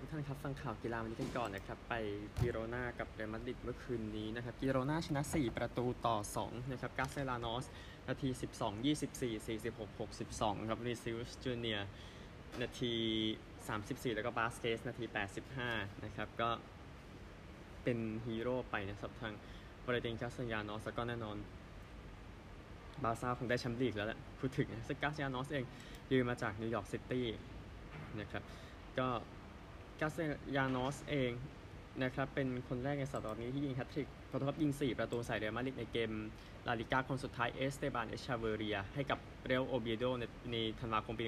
ครับทุกท่านครับ ฟังข่าวกีฬาวันนี้กันก่อนนะครับ ไปกิโรนากับเรอัลมาดริดเมื่อคืนนี้นะครับกิโรนาชนะ 4 ประตูต่อ 2 นะครับกาสเตยานอส นาที 12 24 46 62 ครับวินิซิอุสจูเนียร์นาที 34 แล้วก็บาสเกส นาที 85 นะครับ ก็เป็นฮีโร่ไปนะครับทางบริเดนกาสเตยานอสก็แน่นอนบาซ่าคงได้แชมป์ลีกแล้วแหละพูดถึงนะซึ่งกาสเตยานอสเองยืมมาจากนิวยอร์กซิตี้นะครับก็ กาสเตยานอสเองนะครับเป็นคนแรกในสัปดาห์นี้ที่ยิงแฮตทริกขอโทษครับยิง 4 ประตูใส่เรอัลมาดริดในเกมลาลิกาคนสุดท้ายเอสเตบานเอชาเวเรีย ให้กับเรอัลโอเบียโดในในธันวาคมปี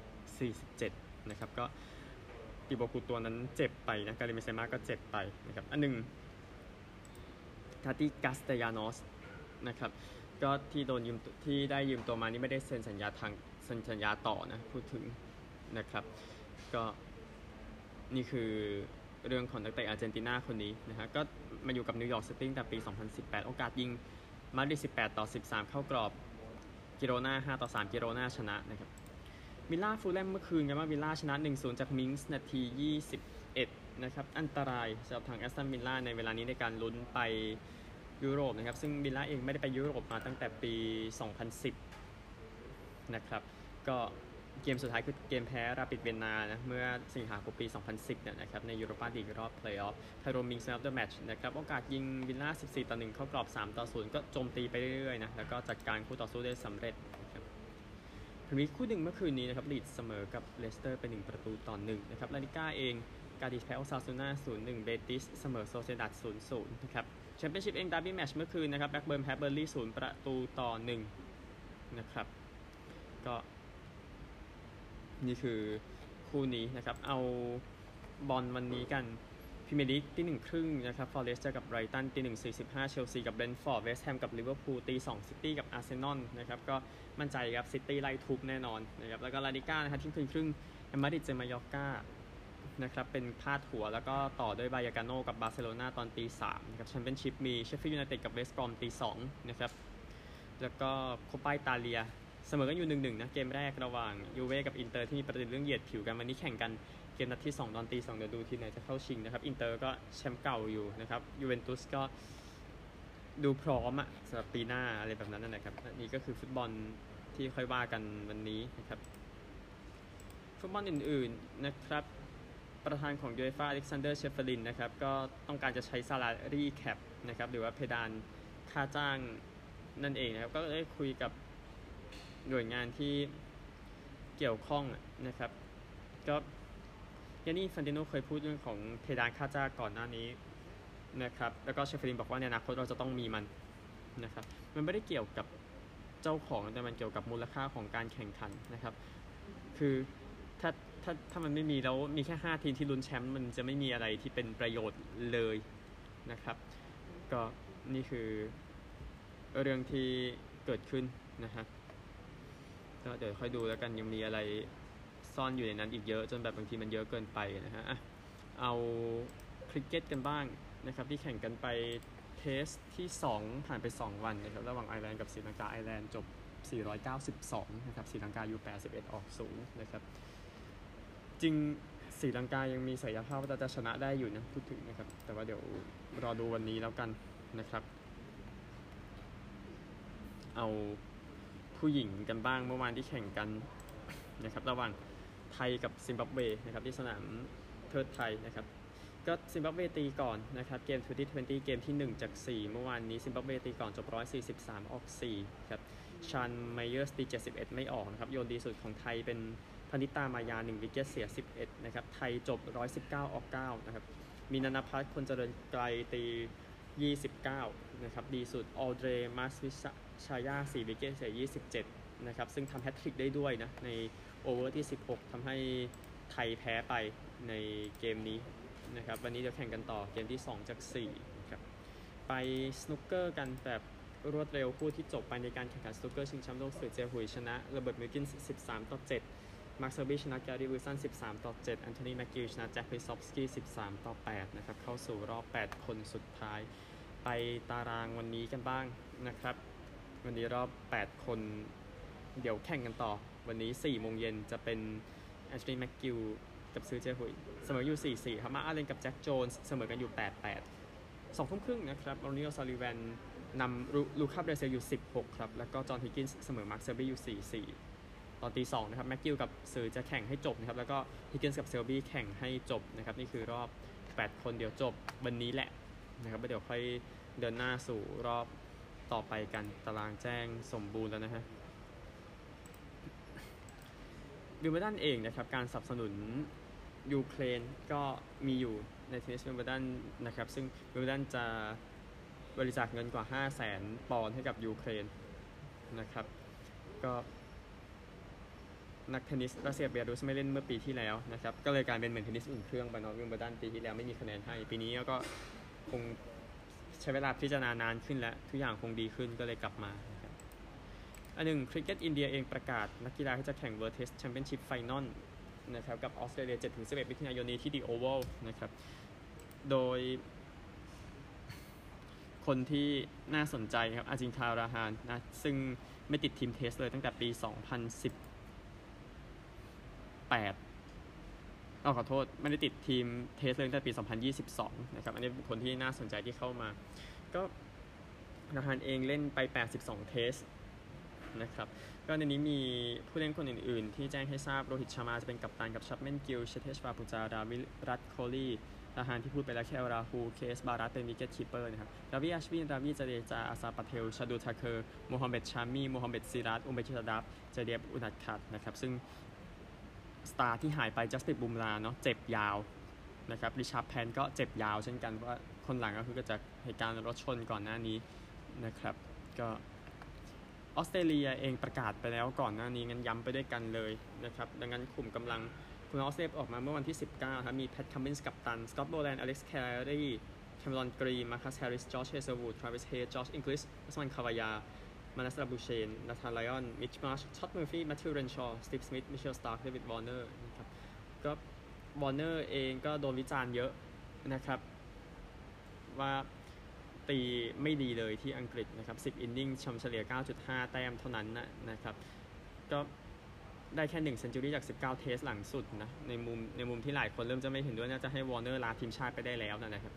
1947 นะครับก็ติโบกูร์ตัวส์นั้นเจ็บไปนะ คาริมเบนเซมาก็เจ็บไปนะครับ อันหนึ่งทาติกาสเตยานอสนะครับก็ที่โดนยืมที่ได้ยืมตัวมานี่ไม่ได้เซ็นสัญญาทางสัญญาต่อนะ พูดถึงนะครับ ก็ นี่คือเรื่องของนักเตะอาร์เจนตินาคนนี้นะฮะก็มาอยู่กับนิวยอร์กซิตี้ตั้งแต่ปี 2018 โอกาสยิงมาดริด18 ต่อ 13 เข้ากรอบกิโรนา5ต่อ 3 กิโรนาชนะนะครับวิลล่าฟูแล่มเมื่อคืนกันว่าวิลล่าชนะ 1-0 จากมิงส์นาที 21 นะครับ อันตรายสำหรับทางแอสตันวิลล่าในเวลานี้ในการลุ้นไปยุโรปนะครับ ซึ่งวิลล่าเองไม่ได้ไปยุโรปมาตั้งแต่ปี 2010 นะครับ ก็ เกมสุดท้ายคือเกมแพ้ราปิดเวียนนานะเมื่อสิงหาคมปี 2010เนี่ยนะครับในยูโรปาลีกรอบเพลย์ออฟไทโรมิงส์ man of the match นะครับโอกาสยิงวิลล่า 14 ต่อ 1 เข้ากรอบ 3 ต่อ 0 ก็โจมตีไปเรื่อยๆนะแล้วก็จัดการคู่ต่อสู้ได้สำเร็จนะครับพรีเมียร์คู่หนึ่งเมื่อคืนนี้นะครับลีดเสมอกับเลสเตอร์เป็น 1 ประตูต่อ1นะครับลาลิก้าเองกาดิสแพ้โอซาซูน่า 0-1 เบติสเสมอโซเซดัด0-0 นะครับแชมเปี้ยนชิพเองดาร์บี้แมตช์เมื่อคืนนะครับแบล็คเบิร์นแพ้เบิร์นลีย์ 0 ประตูต่อ1นะครับก็ นี่คือคู่นี้นะครับ เอาบอลวันนี้กันพรีเมียร์ลีกตีหนึ่งครึ่งนะครับฟอร์เรสเจอกับไบรท์ตันตีหนึ่งสี่สิบห้าเชลซีกับเบรนท์ฟอร์ดเวสต์แฮมกับลิเวอร์พูลตีสองซิตี้กับอาร์เซนอลนะครับก็มั่นใจครับซิตี้ไล่ทุบแน่นอนนะครับแล้วก็ลาลิก้านะครับเที่ยงคืนครึ่งแอตมาดริดเจอมายอกกานะครับเป็นพาดหัวแล้วก็ต่อด้วยบาเยกาโนกับบาร์เซโลนาตอนตีสามนะครับแชมเปี้ยนชิพมีเชฟฟี่ยูไนเต็ดกับเวสต์บรอมตีสองนะครับแล้วก็โคปาอิตาเลีย เสมอกันอยู่หนึ่งหนึ่งนะเกมแรกระหว่างยูเว่กับอินเตอร์ที่มีประเด็นเรื่องเหยียดผิวกันวันนี้แข่งกันเกมนัดที่ 2 ตอนตีสองเดี๋ยวดูทีมไหนจะเข้าชิงนะครับอินเตอร์ก็แชมป์เก่าอยู่นะครับยูเวนตุสก็ดูพร้อมอะสำหรับปีหน้าอะไรแบบนั้นนะครับนี่ก็คือฟุตบอลที่ค่อยว่ากันวันนี้นะครับฟุตบอลอื่นๆนะครับประธานของยูเอฟ่าอเล็กซานเดอร์เชเฟรินนะครับก็ต้องการจะใช้ salary cap นะครับหรือว่าเพดานค่าจ้างนั่นเองนะครับก็ได้คุยกับ หน่วยงานที่เกี่ยวข้องนะครับ ก็จานนี่อินฟันติโนเคยพูดเรื่องของเพดานค่าจ้างก่อนหน้านี้นะครับ แล้วก็เชฟเฟลินบอกว่าในอนาคตเราจะต้องมีมันนะครับ มันไม่ได้เกี่ยวกับเจ้าของแต่มันเกี่ยวกับมูลค่าของการแข่งขันนะครับ คือถ้าถ้าถ้ามันไม่มีแล้วมีแค่ 5 ทีมที่ลุ้นแชมป์มันจะไม่มีอะไรที่เป็นประโยชน์เลยนะครับ ก็นี่คือเรื่องที่เกิดขึ้นนะครับ ก็เดี๋ยวค่อยดูแล้วกันยังมีอะไรซ่อนอยู่ในนั้นอีกเยอะจนแบบบางทีมันเยอะเกินไปนะฮะเอาคริกเก็ตกันบ้างนะครับที่แข่งกันไป Test ที่ 2 ผ่านไป 2 วันนะครับระหว่างไอร์แลนด์กับศรีลังกาไอร์แลนด์จบ 492 นะครับศรีลังกาอยู่ 81 ออก0นะครับจริงศรีลังกายังมีศักยภาพว่าจะชนะได้อยู่นะพูดถึงนะครับ แต่ว่าเดี๋ยวรอดูวันนี้แล้วกันนะครับ เอา ผู้หญิงกันบ้างเมื่อวานที่แข่งกันนะครับระหว่างไทยกับซิมบับเวนะครับที่สนามเทิดไทยนะครับก็ซิมบับเวตีก่อนนะครับเกม 2020 เกมที่ 1 จาก 4 เมื่อวานนี้ซิมบับเวตีก่อนจบ 143 ออก 4 ครับชันไมเยอร์สตี 71 ไม่ออกนะครับโยนดีสุดของไทยเป็นพนิตามายา 1 wicket เสีย 11 นะครับ ไทยจบ 119 ออก 9 นะครับ มีนันพัฒน์คนเจริญไกลตี 29 นะครับดีสุดออเดรมาสวิชายา4 wicket เสีย27นะครับซึ่งทำแฮตทริกได้ด้วยนะใน over ที่ 16ทำให้ไทยแพ้ไปในเกมนี้นะครับวันนี้เดี๋ยวแข่งกันต่อเกมที่ 2 จาก4ครับไปสนุกเกอร์กันแบบรวดเร็วคู่ที่จบไปในการแข่งขันสนุกเกอร์ชิงแชมป์โลกซือเจียฮุยชนะระเบิดมิลกิน 13 ต่อ 7 มาร์คเซลบี้ชนะแกรี่วิลสัน 13 ต่อ 7 แอนโทนีแมคกิลล์ชนะแจ็คลิซอฟสกี้ 13 ต่อ 8 นะครับเข้าสู่รอบ 8 คนสุดท้าย ไปตารางวันนี้กันบ้างนะครับ วันนี้รอบ 8 คนเดี๋ยวแข่งกันต่อ วันนี้4โมงเย็นจะเป็นแอนโทนีแมคกิลล์กับซือเจียฮุยเสมออยู่ 4-4ครับมาร์คอัลเลนกับแจ็คโจนส์เสมอกันอยู่ 8-8สองทุ่มครึ่งนะครับรอนนี่โอซุลลิแวนนำลูลูก้าเบรเซลอยู่ 16 ครับ แล้วก็จอห์นฮิกกินส์เสมอมาร์คเซอร์บี้อยู่ 4-4ตอนตีสองนะครับแม็กกิลกับซือจะแข่งให้จบนะครับ แล้วก็ฮิกกินส์กับเซลบี้แข่งให้จบนะครับ นี่คือรอบ 8 คนเดี๋ยวจบวันนี้แหละนะครับเดี๋ยวค่อย เดินหน้าสู่รอบต่อไปกันตารางแจ้งสมบูรณ์แล้วนะฮะวิมเบิลดันเองนะครับ การสนับสนุนยูเครนก็มีอยู่ในเทนนิสวิมเบิลดันนะครับ ซึ่งวิมเบิลดันจะบริจาคเงินกว่า 5 0 0แสนปอนด์ให้กับยูเครนนะครับ ก็นักเทนนิสรัสเซียเบลารุสไม่เล่นเมื่อปีที่แล้วนะครับ ก็เลยกลายเป็นเหมือนเทนนิสอุ่นเครื่องไปเนาะวิมเบิลดันปีที่แล้วไม่มีคะแนนให้ ปีนี้ก็คง ใช้เวลาพิจารณานานขึ้นแล้วทุกอย่างคงดีขึ้นก็เลยกลับมาอันหนึ่งคริกเก็ตอินเดียเองประกาศ นักกีฬาที่จะแข่งเวิร์ t เทสแชมเปี้ยนชิพไฟนอลนะครับกับออสเตรเลีย 7-11มิถุนายนนี้ที่ดีโอเวลนะครับ โดย คนที่น่าสนใจครับอาจิงคาราฮาเนนะ ซึ่งไม่ติดทีมเทสเลยตั้งแต่ปี 2018 เอาขอโทษไม่ได้ติดทีมเทสเลยตั้งแต่ปี 2022 นะครับ อันนี้คนที่น่าสนใจที่เข้ามา ก็ราฮานเองเล่นไป 82 เทสนะครับ ก็ในนี้มีผู้เล่นคนอื่นๆ ที่แจ้งให้ทราบโรหิตชามาจะเป็นกัปตันกับชัปเมนกิลเชเทชวาปูจาดาวิรัตโคลีทหารที่พูดไปแล้วแค่ราฮูเคสบารัตเป็นวิกเก็ตคีเปอร์นะครับราวิอาชวิน ราวิจเดจา อาซาปาเทล ชาดูทาเคอร์โมฮัมเหม็ดชามีโมฮัมเหม็ดซิรัตอุมเบชิตาดับเจเดียบอุนัดคัดนะครับ ซึ่ง สตาร์ที่หายไปจัสติบุมลาเนาะเจ็บยาวนะครับริชาร์ดแพนก็เจ็บยาวเช่นกันว่าคนหลังก็คือกิดจากเหตุการณ์รถชนก่อนหน้านี้นะครับก็ออสเตรเลียเองประกาศไปแล้วก่อนหน้านี้งั้นย้ำไปด้วยกันเลยนะครับดังนั้นกลุ่มกำลังคุณออสเตรเลียออกมาเมื่อวันที่ 19ครับมีแพทคัมมินส์กับตันสกอตโบแลนด์อเล็กซ์แคร์รีแคมรอนกรีมาคัสแฮร์ริสจอร์จเฮเซอร์วูดทราวิสเฮจอร์จอิงกลิสอุสมันคาวายา มาร์นัสลาบูเชนนาธานไลออน มิชมาร์ชท็อดด์เมอร์ฟี่แมทธิวเรนชอว์สตีฟสมิธ มิเชล สตาร์คเดวิดวอร์เนอร์นะครับ ก็วอร์เนอร์เองก็โดนวิจารณ์เยอะนะครับ ว่าตีไม่ดีเลยที่อังกฤษนะครับ 10 innings เฉลี่ย 9.5 แต้มเท่านั้นนะนะครับ ก็ได้แค่1 century จาก 19 Test หลังสุดนะ ในมุมในมุมที่หลายคนเริ่มจะไม่เห็นด้วยน่าจะให้วอร์เนอร์ลาทีมชาติไปได้แล้วนะครับ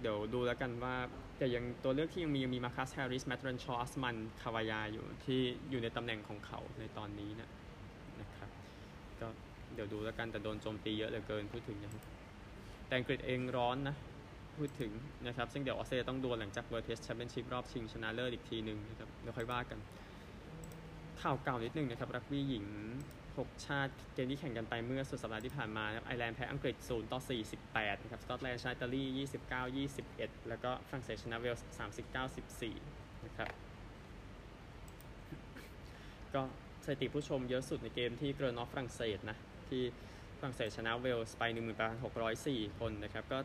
เดี๋ยวดูแล้วกันว่า แต่ยังตัวเลือกที่ยังมียังมีมาคัสแฮร์ริสแมตเรนชอว์อุสมันคาวายาอยู่ที่อยู่ในตำแหน่งของเขาในตอนนี้นะนะครับก็เดี๋ยวดูแล้วกันแต่โดนโจมตีเยอะเหลือเกินพูดถึงนะครับแต่อังกฤษเองร้อนนะ พูดถึงนะครับ ซึ่งเดี๋ยวออสเตรเลียต้องดวลหลังจาก World Test Championship รอบชิงชนะเลิศอีกทีหนึ่งนะครับเดี๋ยวค่อยว่ากัน ข่าวเก่านิดนึงนะครับรักบี้หญิง 6 ชาติเกมที่แข่งกันไปเมื่อสุดสัปดาห์ที่ผ่านมานะครับไอร์แลนด์แพ้อังกฤษ 0 ต่อ 48 นะครับ สกอตแลนด์ชนะอิตาลี 29 21 แล้วก็ฝรั่งเศสชนะเวลส์ 39 14 นะครับ ก็สถิติผู้ชมเยอะสุดในเกมที่เกรอนอบฝรั่งเศสนะ ที่ฝรั่งเศสชนะเวลส์ไป 18,604 คนนะครับ ก็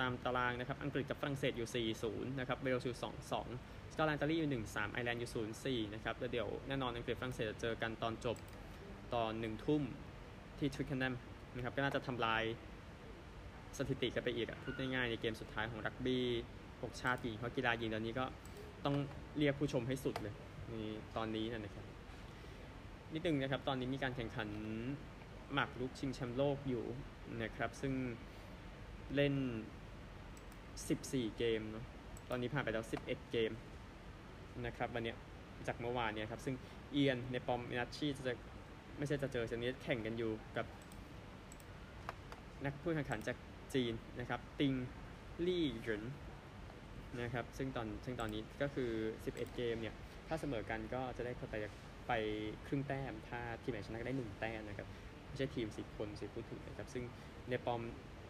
ตามตารางนะครับ อังกฤษกับฝรั่งเศสอยู่ 4-0 นะครับ เวลส์อยู่ 2-2สกอตแลนด์อิตาลีอยู่ 1-3 ไอร์แลนด์อยู่ 0-4 นะครับ แล้วเดี๋ยวแน่นอนอังกฤษฝรั่งเศสจะเจอกันตอนจบ ตอนหนึ่งทุ่มที่ทวิกเคนแนมนะครับก็น่าจะทำลายสถิติกันไปอีกอะพูดง่ายๆในเกมสุดท้ายของรักบี้6ชาติหญิงเพราะกีฬาหญิงตอนนี้ก็ต้องเรียกผู้ชมให้สุดเลยในตอนนี้นะครับ นิดนึงนะครับตอนนี้มีการแข่งขันหมากรุกชิงแชมป์โลกอยู่นะครับซึ่งเล่น 14 เกมเนาะตอนนี้ผ่านไปแล้ว 11 เกมนะครับวันนี้จากเมื่อวานเนี่ยครับซึ่งเอียนในปอมมินัชชีจะ ไม่ใช่จะเจอชนิดแข่งกันอยู่กับ นักผู้แข่งขันจากจีนนะครับติงลี่หยุนนะครับซึ่งตอนซึ่งตอนนี้ก็คือ 11 เกมเนี่ย ถ้าเสมอกันก็จะได้เข้าไปไปครึ่งแต้ม ถ้าทีมไหนชนะก็ได้ 1 แต้มนะครับ ไม่ใช่ทีม 10 คนสิพูดถึงนะครับ ซึ่งในปอม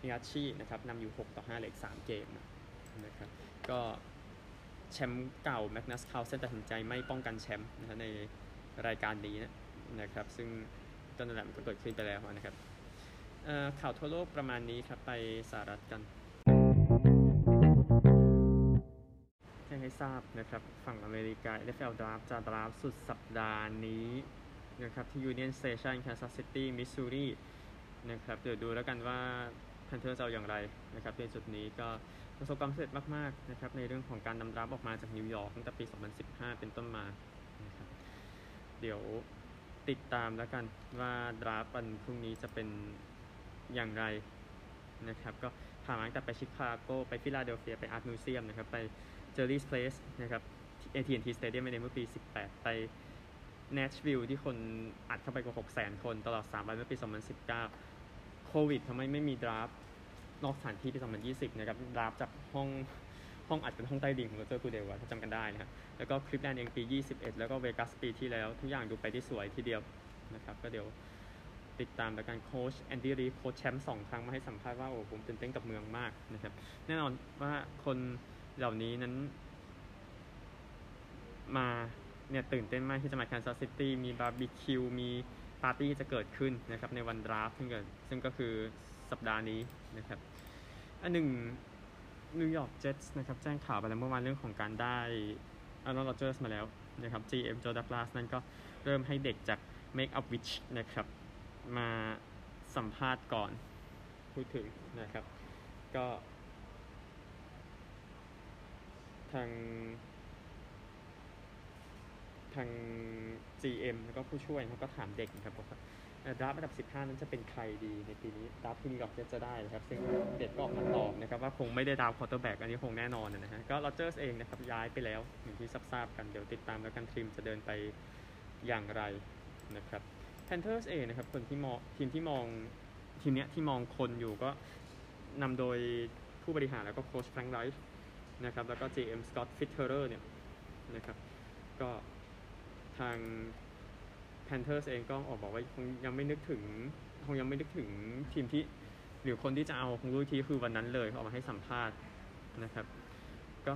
มินัชชีนะครับนำอยู่ 6 ต่อ5เหลืออีก3เกมนะครับ ก็แชมป์เก่าแมกนัสคาวเซนตัดสินใจไม่ป้องกันแชมป์นะในรายการนี้นะ นะครับ ซึ่งต้นนั่นแหละมันก็เกิดขึ้นไปแล้วนะครับข่าวทั่วโลกประมาณนี้ครับไปสหรัฐกันแจ้งให้ทราบนะครับฝั่งอเมริกา NFL Draft จะดราฟสุดสัปดาห์นี้นะครับที่ Union Station Kansas City Missouri นะครับเดี๋ยวดูแล้วกันว่า Panthers จะเอาอย่างไรนะครับในจุดนี้ก็ประสบความสำเร็จมากๆนะครับในเรื่องของการนำดราฟออกมาจากนิวยอร์กตั้งแต่ปี 2015 เป็นต้นมานะครับเดี๋ยว ติดตามแล้วกันว่าดราฟวันพรุ่งนี้จะเป็นอย่างไรนะครับ ก็พานมาตั้งแต่ไปชิคาโกไปฟิลาเดลเฟีย ไป Art Museum นะครับ ไป Jerry's place นะครับ AT&T Stadium ในเมื่อปี 18 ไป Nashville ที่คนอัดเข้าไปกว่า 6 0 0 0 0 คนตลอด 3 วันเมื่อปี 2019 โควิดทำให้ไม่มีดราฟต์นอกสถานที่ปี 2020 นะครับ ดราฟต์จากห้อง ห้องอัดเป็นห้องใต้ดินของโรเจอร์กูเดลถ้าจำกันได้นะครับแล้วก็ Cleveland เองปี 21 แล้วก็เวกัสปีที่แล้ว ทุกอย่างดูไปที่สวยทีเดียวนะครับก็เดี๋ยวติดตามแล้วกันโค้ชแอนดี้รีดโค้ชแชมป์สองครั้งมาให้สัมภาษณ์ว่าโอ้ผมตื่นเต้นกับเมืองมากนะครับแน่นอนว่าคนเหล่านี้นั้น มาเนี่ยตื่นเต้นมากที่จะมาแคนซัสซิตี้มีบาร์บีคิวมีปาร์ตี้จะเกิดขึ้นนะครับในวันดราฟต์ซึ่งกิดซึ่งก็คือสัปดาห์นี้นะครับอันหนึ่ง นิวยอร์กเจ็ตส์นะครับแจ้งข่าวไปแล้วเมื่อวานเรื่องของการได้อารอนโรเจอร์สมาแล้วนะครับ GM โจดักลาสนั่นก็เริ่มให้เด็กจาก Make-A-Wish นะครับ มาสัมภาษณ์ก่อนพูดถึงนะครับ ก็ ทาง ทาง GM แล้วก็ผู้ช่วยเขาก็ถามเด็กนะครับกว่า ดราฟต์อันดับ 15 นั้นจะเป็นใครดีในปีนี้ดราฟต์ที่นิวยอร์กจะได้นะครับ ซึ่งเด็กก็ออกมาตอบนะครับว่าคงไม่ได้ดาว quarterback อันนี้คงแน่นอนนะฮะก็โรเจอร์สเองนะครับย้ายไปแล้วอย่างที่ทราบกันเดี๋ยวติดตามแล้วกันทีมจะเดินไปอย่างไรนะครับ Panthers เองนะครับคนที่มองทีมที่มองทีมเนี้ยที่มองคนอยู่ก็นำโดยผู้บริหารแล้วก็โค้ชแฟรงค์ไรท์นะครับแล้วก็ GM Scott Fitterer เนี่ยนะครับก็ทาง Panthers เองก็ออกบอกว่าคงยังไม่นึกถึงคงยังไม่นึกถึงทีมที่หรือคนที่จะเอาคงรู้ทีคือวันนั้นเลยเออกมาให้สัมภาษณ์นะครับ ก็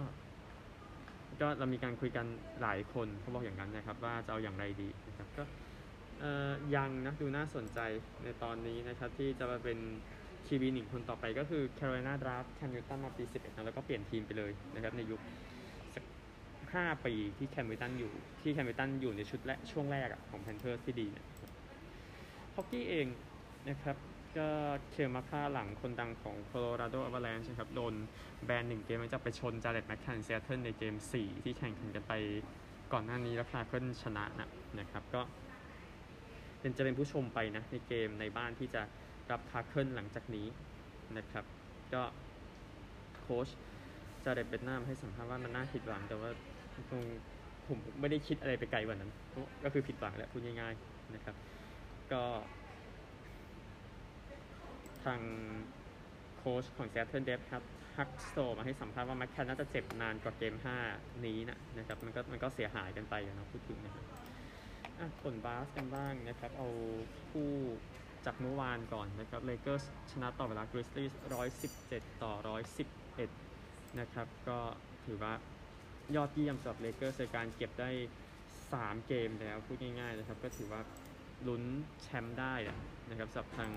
ก็เรามีการคุยกันหลายคนเขาบอกอย่างนั้นนะครับ ว่าจะเอาอย่างไรดีนะครับก็เอ่อยังนะดูน่าสนใจในตอนนี้นะครับ ที่จะมาเป็น QB หนึ่งคนต่อไปก็คือ Carolina Draft แคมนิวตันมาปี 11นะแล้วก็เปลี่ยนทีมไปเลยนะครับในยุค 5 ปีที่แคมนิวตันอยู่ที่แคมนิวตันอยู่ในชุดและช่วงแรกอะของ Panthers ที่ดีเนี่ยฮอกกี้เองนะครับก็ Cale Makar หลังคนดังของโคโลราโดอ v ว l ลนช์นะครับโดนแบนหนึ่งเกมมันจะไปชน Jared McCann Seattle ในเกม 4 ที่แข่งขันกันไปก่อนหน้านี้แล้ว Kraken ชนะนะนะครับก็เป็นจะเป็นผู้ชมไปนะในเกมในบ้านที่จะรับ Kraken หลังจากนี้นะครับก็โค้ช Jared Bednar มาให้สัมภาษณ์ว่ามันน่าผิดหวังแต่ว่า คงผมไม่ได้คิดอะไรไปไกลกว่านั้น ก็คือผิดหวังแหละพูดง่ายๆนะครับ ก็ ทางโค้ชของ Seattle Depth ครับฮักสโตมาให้สัมภาษณ์ว่าแมคแคนน่าจะเจ็บนานกว่าเกม 5 นี้นะนะครับมันก็มันก็เสียหายกันไปนะพูดถึงนะครับอะผลบาสกันบ้างนะครับ เอาคู่จากเมื่อวานก่อนนะครับเลเกอร์สชนะต่อเวลากริซลี่117ต่อ111นะครับ ก็ถือว่า ยอดเยี่ยมสำหรับเลเกอร์ในการเก็บได้ 3 เกมแล้วพูดง่ายๆนะครับ ก็ถือว่าลุ้นแชมป์ได้นะครับสำหรับทาง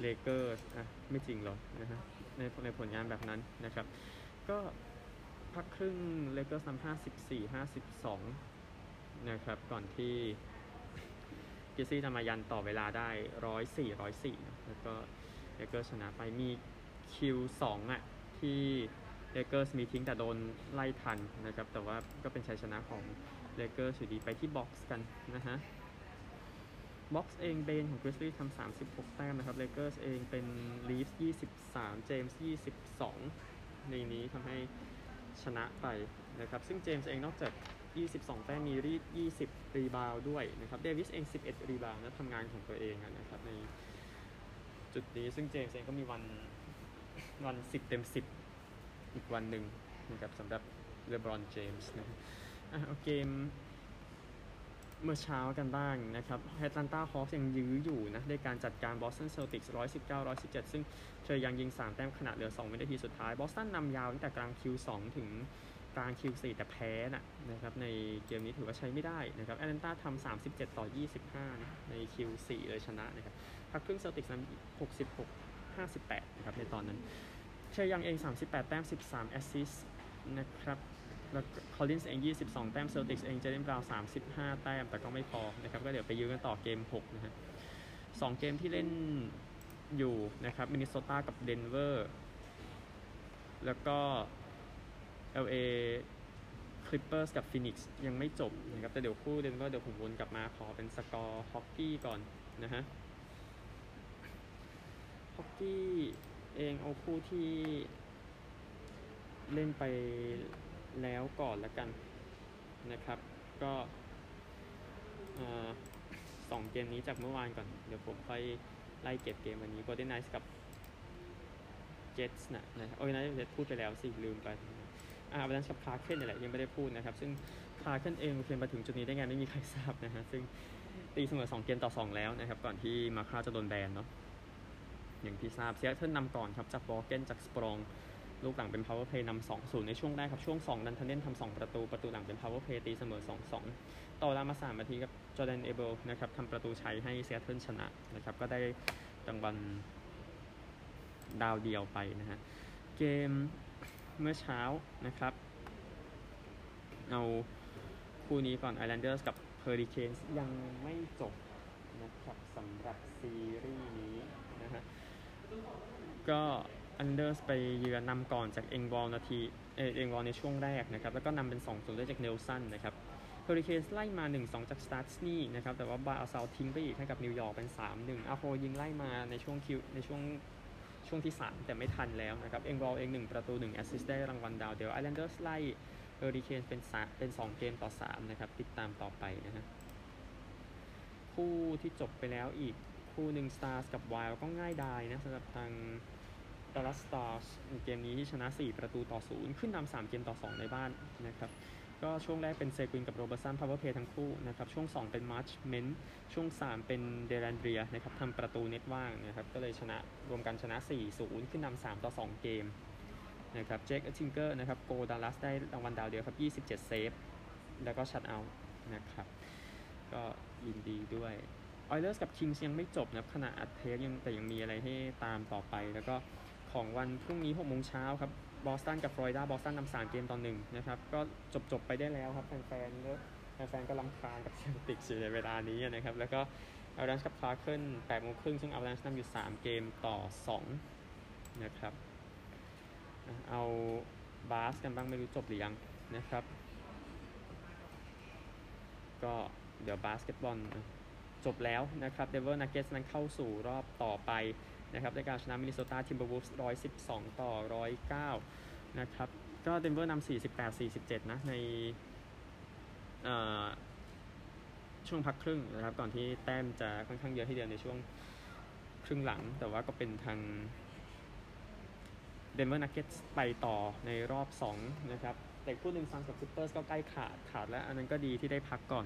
เลเกอร์อะไม่จริงหรอกนะฮะในในผลงานแบบนั้นนะครับ ก็พักครึ่งเลเกอร์นำ54 52นะครับ ก่อนที่กริซลี่จะมายันต่อเวลาได้104 104นะแล้วก็เลเกอร์ชนะไปมี Q2 อะที่ เลเกอร์สมีทิ้งแต่โดนไล่ทันนะครับ แต่ว่าก็เป็นชัยชนะของเลเกอร์สุดดีไปที่ box กันนะฮะ box เองเบนของกริซลี่ทำ36 แต้มนะครับเลเกอร์สเองเป็นReaves 23 เจมส์22 ในนี้ทำให้ชนะไปนะครับ ซึ่งเจมส์เองนอกจาก 22 แต้มมีรีด20 rebound ด้วยนะครับเดวิสเอง 11 rebound นะทำงานของตัวเองนะครับในจุดนี้ซึ่งเจมส์เองก็มีวันวัน 10 เต็ม 10 อีกวันหนึ่งนะครับสำหรับเลบรอนเจมส์นะอะเอาเกมเมื่อเช้ากันบ้างนะครับแอตแลนตาฮอคยังยื้ออยู่นะด้วยการจัดการบอสตันเซลติกส์119 117 ซึ่งเทรยังยิง 3 แต้มขณะเหลือ 2 วินาทีสุดท้าย บอสตันนำยาวตั้งแต่กลาง Q2 ถึงกลาง Q4 แต่แพ้นะนะครับในเกมนี้ถือว่าใช้ไม่ได้นะครับแอตแลนตาทำ37 ต่อ 25นะใน Q4 เลยชนะนะครับพักครึ่งเซลติกส์นำ66 58 นะครับในตอนนั้น เทรยังเอง 38 แต้ม 13 assist นะครับ แล้วคอลลินส์เอง 22 แต้มเซลติกส์เองเจเดนบราวน์35 แต้ม แต่ก็ไม่พอนะครับ ก็เดี๋ยวไปยื้อกันต่อเกม 6 นะฮะสองเกมที่เล่นอยู่นะครับมินนิโซตากับเดนเวอร์แล้วก็ LA Clippers กับ Phoenix ยังไม่จบนะครับ แต่เดี๋ยวคู่เดนเวอร์เดี๋ยวผมวนกลับมาขอเป็นสกอร์ฮอกกี้ก่อนนะฮะฮอกกี้ เองเอาคู่ที่เล่นไปแล้วก่อนละกันนะครับ ก็ต่อสองเกมนี้จากเมื่อวานก่อน เดี๋ยวผมค่อยไล่เก็บเกมวันนี้ Golden Knights กับ Jets นะนะโอ้ยนะเจ็พูดไปแล้วสิ ลืมไปอ่าวันนั้นกับคาร์เคนนี่แหละยังไม่ได้พูดนะครับ ซึ่งคาร์เคนเองโอเคมาถึงจุดนี้ได้ไงไม่มีใครทราบนะฮะซึ่งตีเสมอ2เกมต่อ 2 แล้วนะครับ ก่อนที่มาคราจะโดนแบนเนาะ อย่างที่ทราบเซียเทิลนำก่อนครับจากวอลเกนจากสปรองลูกหลังเป็น power play นำ2 0 ในช่วงแรกครับ ช่วง 2 ดันทันเดนทำ2ประตู ประตูหลังเป็น power play ตีเสมอ 2 2 ต่อเวลามา3นาทีครับจอร์แดนเอเบิลนะครับทำประตูชัยให้เซียเทิลชนะนะครับ ก็ได้รางวัลดาวเดียวไปนะฮะ เกมเมื่อเช้านะครับ เอาคู่นี้ก่อน Islanders กับ Hurricanes ยังไม่จบนะครับสำหรับซีรีส์นี้ ก็ Islanders ไปเยือนนำก่อนจากเองบอลนาทีเออเองบอลในช่วงแรกนะครับ แล้วก็นำเป็น2-0ได้จากเนลสันนะครับเฮอริเคนไล่มา 1-2 จากสตาร์ทนี่นะครับแต่ว่าบาร์ซาลทิ้งไปอีกให้กับนิวยอร์กเป็น 3-1อาโฮยิงไล่มาในช่วงคิวในช่วงช่วงที่ 3 แต่ไม่ทันแล้วนะครับเองบอลเอง 1 ประตู1แอสซิสต์ได้รางวัลดาวเดียวไอแลนเดอร์สไล่เฮอริเคนเป็น3เป็น 2 เกมต่อ 3 นะครับ ติดตามต่อไปนะฮะคู่ที่จบไปแล้วอีก คู่หนึ่ง Stars กับ Wild ก็ง่ายดายนะสำหรับทาง Dallas Stars เกมนี้ที่ชนะ 4 ประตูต่อ 0 ขึ้นนำ3เกมต่อ 2 ในบ้านนะครับก็ช่วงแรกเป็นเซกวินกับโรเบิร์ตสัน power play ทั้งคู่นะครับช่วง 2 เป็นมาร์ชเมนช่วง 3 เป็นเดลแลนเดรียนะครับทำประตูเน็ตว่างนะครับก็เลยชนะรวมกันชนะ 4-0 ขึ้นนำ3ต่อ 2 เกมนะครับเจคออตทิงเจอร์นะครับโกลดัลลัสได้รางวัลดาวเดียวครับ 27 เซฟ แล้วก็ shutout นะครับก็ยินดีด้วย ออยเลอร์สกับคิงส์ยังไม่จบนะครับขณะอัดเทปยังแต่ยังมีอะไรให้ตามต่อไป แล้วก็ของวันพรุ่งนี้6โมงเช้าครับบอสตันกับฟลอริดาบอสตันนำสามเกมต่อหนึ่งนะครับ ก็จบจบไปได้แล้วครับ แฟนๆก็แฟนๆก็รำคาญกับเซลติกส์ในเวลานี้นะครับ แล้วก็อารันส์กับคลาร์เคิล8โมงครึ่งซึ่งอวาลานช์นำอยู่ 3 เกมต่อ 2 นะครับ เอาบาสกันบ้างไม่รู้จบหรือยังนะครับ ก็เดี๋ยวบาสเกตบอล จบแล้วนะครับเดนเวอร์นักเก็ตนั้นเข้าสู่รอบต่อไปนะครับในการชนะมินนิโซตาทิมเบอร์วูฟส์112 ต่อ 109 นะครับ ก็เดนเวอร์นำ48 47 นะ ในช่วงพักครึ่งนะครับ ก่อนที่แต้มจะค่อนข้างเยอะทีเดียวในช่วงครึ่งหลัง แต่ว่าก็เป็นทางเดนเวอร์นักเก็ตไปต่อในรอบ 2 นะครับ แต่คู่หนึ่งซันส์กับคลิปเปอร์สก็ใกล้ขาดขาดแล้ว อันนั้นก็ดีที่ได้พักก่อน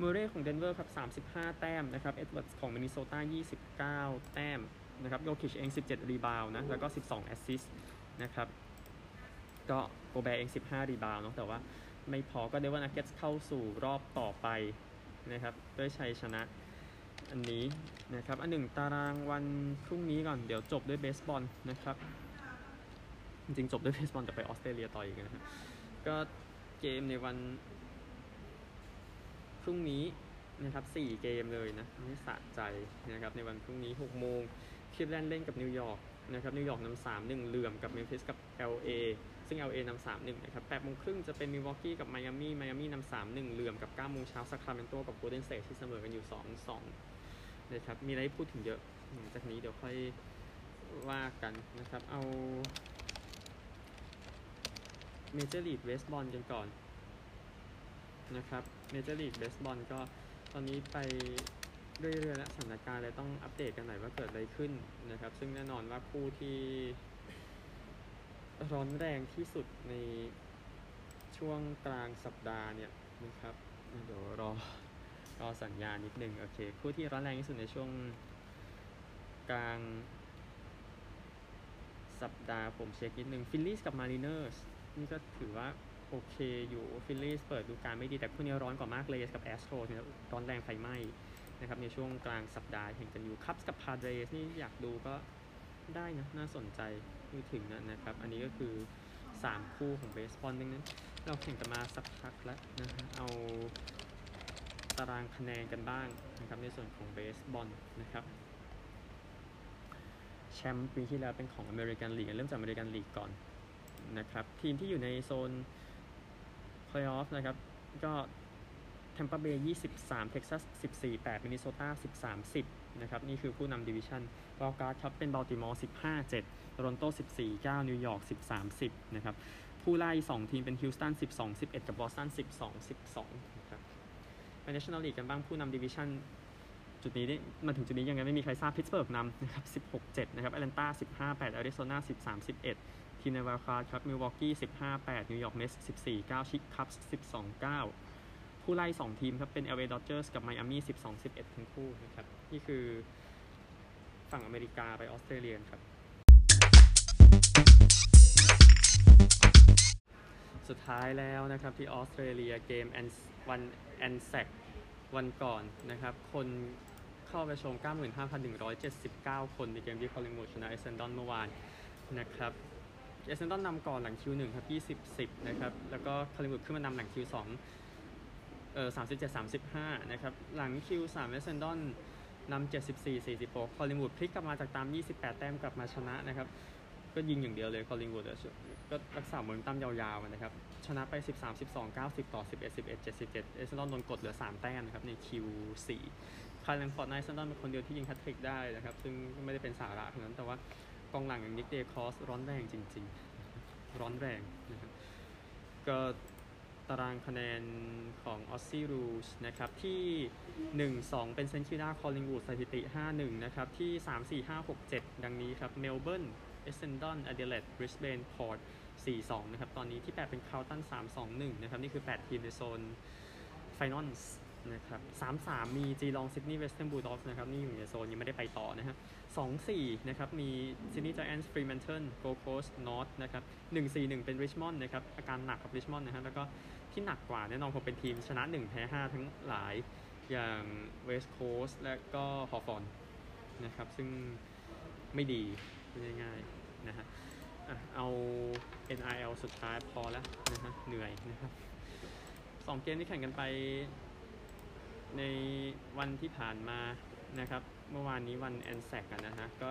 มูเร่ของเดนเวอร์ครับ35 แต้มนะครับเอ็ดเวิร์ดของมินนิโซตา29 แต้มนะครับโยคิชเอง 17 rebound นะแล้วก็ 12 แอสซิสต์นะครับก็โกแบเอง 15 rebound เนาะแต่ว่าไม่พอก็เดนเวอร์นักเก็ตเข้าสู่รอบต่อไปนะครับด้วยชัยชนะอันนี้นะครับอันหนึ่งตารางวันพรุ่งนี้ก่อนเดี๋ยวจบด้วยเบสบอลนะครับ จริงๆ จบด้วยเบสบอลแต่ไปออสเตรเลียต่ออีกนะครับ ก็เกมในวันพรุ่งนี้นะครับ4เกมเลยนะนี่สะใจนะครับในวันพรุ่งนี้6โมงคลิฟแลนด์เล่นกับนิวยอร์กนะครับนิวยอร์กนำสามหนึ่งเหลื่อมกับเมมฟิสกับ LA ซึ่ง LA นำสามหนึ่งนะครับ8โมงครึ่งจะเป็นมิลวอกกี้กับไมอามี่ไมอามี่นำสามหนึ่งเหลื่อมกับ9โมงเช้าซัคราเมนโตกับโกลเด้นสเตทที่เสมอกันอยู่2 2นะครับมีอะไรพูดถึงเยอะจากนี้เดี๋ยวค่อยว่ากันนะครับเอา เมเจอร์ลีกเบสบอลกันก่อนนะครับเมเจอร์ลีกเบสบอลก็ตอนนี้ไปเรื่อยๆแล้วสถานการณ์เลยต้องอัปเดตกันหน่อยว่าเกิดอะไรขึ้นนะครับ ซึ่งแน่นอนว่าคู่ที่ร้อนแรงที่สุดในช่วงกลางสัปดาห์เนี่ยนะครับเดี๋ยวรอรอสัญญาณนิดนึงโอเคคู่ที่ร้อนแรงที่สุดในช่วงกลางสัปดาห์ผมเช็คนิดนึงฟิลลี่กับมารีเนอร์ส นี่ก็ถือว่าโอเคอยู่ฟิลลี่เปิดฤดูกาลไม่ดีแต่คู่นี้ร้อนกว่ามากเรย์กับแอสโตรเนี่ยร้อนแรงไฟไหม้นะครับในช่วงกลางสัปดาห์เห็นกันอยู่คับส์กับพาเดรสนี่อยากดูก็ได้นะ น่าสนใจพูดถึงนะครับ อันนี้ก็คือ 3 คู่ของเบสบอลดังนั้น เราแข่งกันมาสักพักแล้วนะฮะเอาตารางคะแนนกันบ้างนะครับในส่วนของเบสบอลนะครับแชมป์ปีที่แล้วเป็นของอเมริกันลีกเริ่มจากอเมริกันลีกก่อน นะครับทีมที่อยู่ในโซนเพลย์ออฟนะครับก็แทมเปอร์เบย์23เท็กซัส14 8มินนิโซตา13 10นะครับนี่คือผู้นำดิวิชัน wild card ครับเป็นบัลติมอร์15 7โตรอนโต14 9นิวยอร์ก13 10นะครับผู้ไล่2ทีมเป็นฮิวสตัน12 11กับบอสตัน12 12นะครับไปเนชั่นแนลลีกกันบ้างผู้นำดิวิชันจุดนี้นี่มาถึงจุดนี้ยังไงไม่มีใครทราบพิตสเบิร์กนำนะครับ16 7นะครับแอตแลนตา15 8แอริโซนา13 11 ทีมใน wild card ครับมิลวอกกี้15 8นิวยอร์กเม็ตส์14 9ชิคคับส์12 9ผู้ไล่2ทีมครับเป็น LA Dodgers กับ Miami 12 11 ทั้งคู่นะครับนี่คือฝั่งอเมริกาไปออสเตรเลียครับ สุดท้ายแล้วนะครับที่ออสเตรเลียเกมแอนวันแอนแซกวันก่อนนะครับ คนเข้าไปชม 95,179 คนในเกมที่คอลลิงวูดชนะเอเซนดอนเมื่อวานนะครับ เอเซนดอนนำก่อนหลังคิวหนึ่งครับ20 10นะครับ แล้วก็คอลลิงวูดขึ้นมานำหลังคิวสองเออ37 35นะครับ หลังคิว3เอเซนดอนนำ74 46คอลลิงวูดพลิกกลับมาจากตาม28แต้มกลับมาชนะนะครับ ก็ยิงอย่างเดียวเลยคอลิงวูดก็รักษาโมเมนตัมยาวๆนะครับ ชนะไป13 12 90ต่อ11 11 77เอเซนดอนโดนกดเหลือ3แต้มนะครับในคิว4ไคล์แลงฟอร์ดเอเซนดอนเป็นคนเดียวที่ยิงแฮตทริกได้นะครับ ซึ่งไม่ได้เป็นสาระเท่านั้นแต่ว่า กองหลังอย่างนิกเดย์คอสร้อนแรงจริง ๆ ร้อนแรงนะครับก็ตารางคะแนนของออสซี่รูลส์นะครับที่ 1-2 เป็นเซนต์คิลดาคอลลิงวูดสถิติ 5-1 นะครับ ที่ 3-4 5 6 7 ดังนี้ครับเมลเบิร์นเอเซนดอนอเดเลดบริสเบนพอร์ต4-2 นะครับ ตอนนี้ที่ 8 เป็นคาร์ลตัน 3-2-1 นะครับ นี่คือ 8 ทีมในโซน finals นะครับ 3-3 มีจีลองซิดนีย์ Western Bulldogs นะครับ นี่อยู่ในโซนยังไม่ได้ไปต่อนะฮะ 2-4 นะครับ มีซิดนีย์ i จแอนส์ฟรีแมนเทิลโกโคสนอตนะครับ 1-4-1 เป็นริชมอนด์นะครับ อาการหนักกับริชมอนด์นะฮะ แล้วก็ที่หนักกว่าแน่นอนคงเป็นทีมชนะ 1 แพ้ 5 ทั้งหลายอย่างเวสต์โคสและก็ฮอฟอนนะครับ ซึ่งไม่ดีง่ายๆนะฮะอะเอา NRL สุดท้ายพอแล้วนะฮะ เหนื่อยนะครับสองเกมที่แข่งกันไปในวันที่ผ่านมานะครับ เมื่อวานนี้วันแอนแซกกันนะฮะ ก็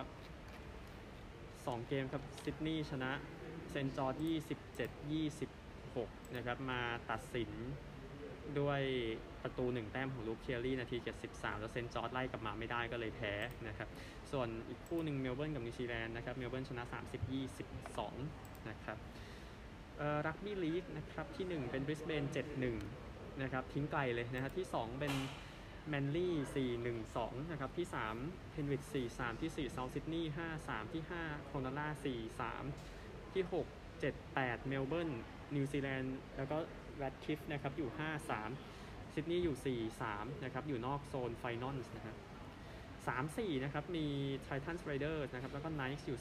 2 เกมครับซิดนีย์ชนะเซนจอร์ด27 26นะครับ มาตัดสินด้วยประตู1แต้มของ Luke Keary นาที 73 แล้วเซนต์จอร์จไล่กลับมาไม่ได้ก็เลยแพ้นะครับ ส่วนอีกคู่หนึ่งเมลเบิร์นกับนิวซีแลนด์นะครับ เมลเบิร์นชนะ 30 22 นะครับรักบี้ลีกนะครับ ที่ 1 เป็นบริสเบน 7-1 นะครับ ทิ้งไกลเลยนะครับที่ 2 เป็น แมนลี่4-1-2 นะครับ ที่3เพนริธ4-3 ที่4เซาท์ซิดนีย์5-3 ที่5โครนัลลา4-3 ที่ 6 7-8 เมลเบิร์น นิวซีแลนด์ แล้วก็แรดคิฟนะครับ อยู่ 5-3 ซิดนีย์อยู่ 4-3 นะครับ อยู่นอกโซน final นะครับ3-4นะครับ มี Titans Raiders นะครับ แล้วก็ Knights อยู่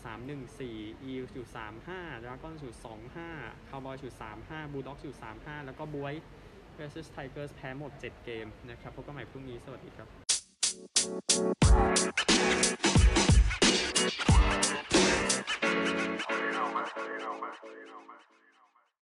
3-1-4 Eels อยู่3-5 Dragons อยู่2-5คาวบอยอยู่3-5 Bulldogs อยู่3-5แล้วก็ Wests Tigers แพ้หมด 7 เกมนะครับพบกันใหม่พรุ่งนี้ สวัสดีครับ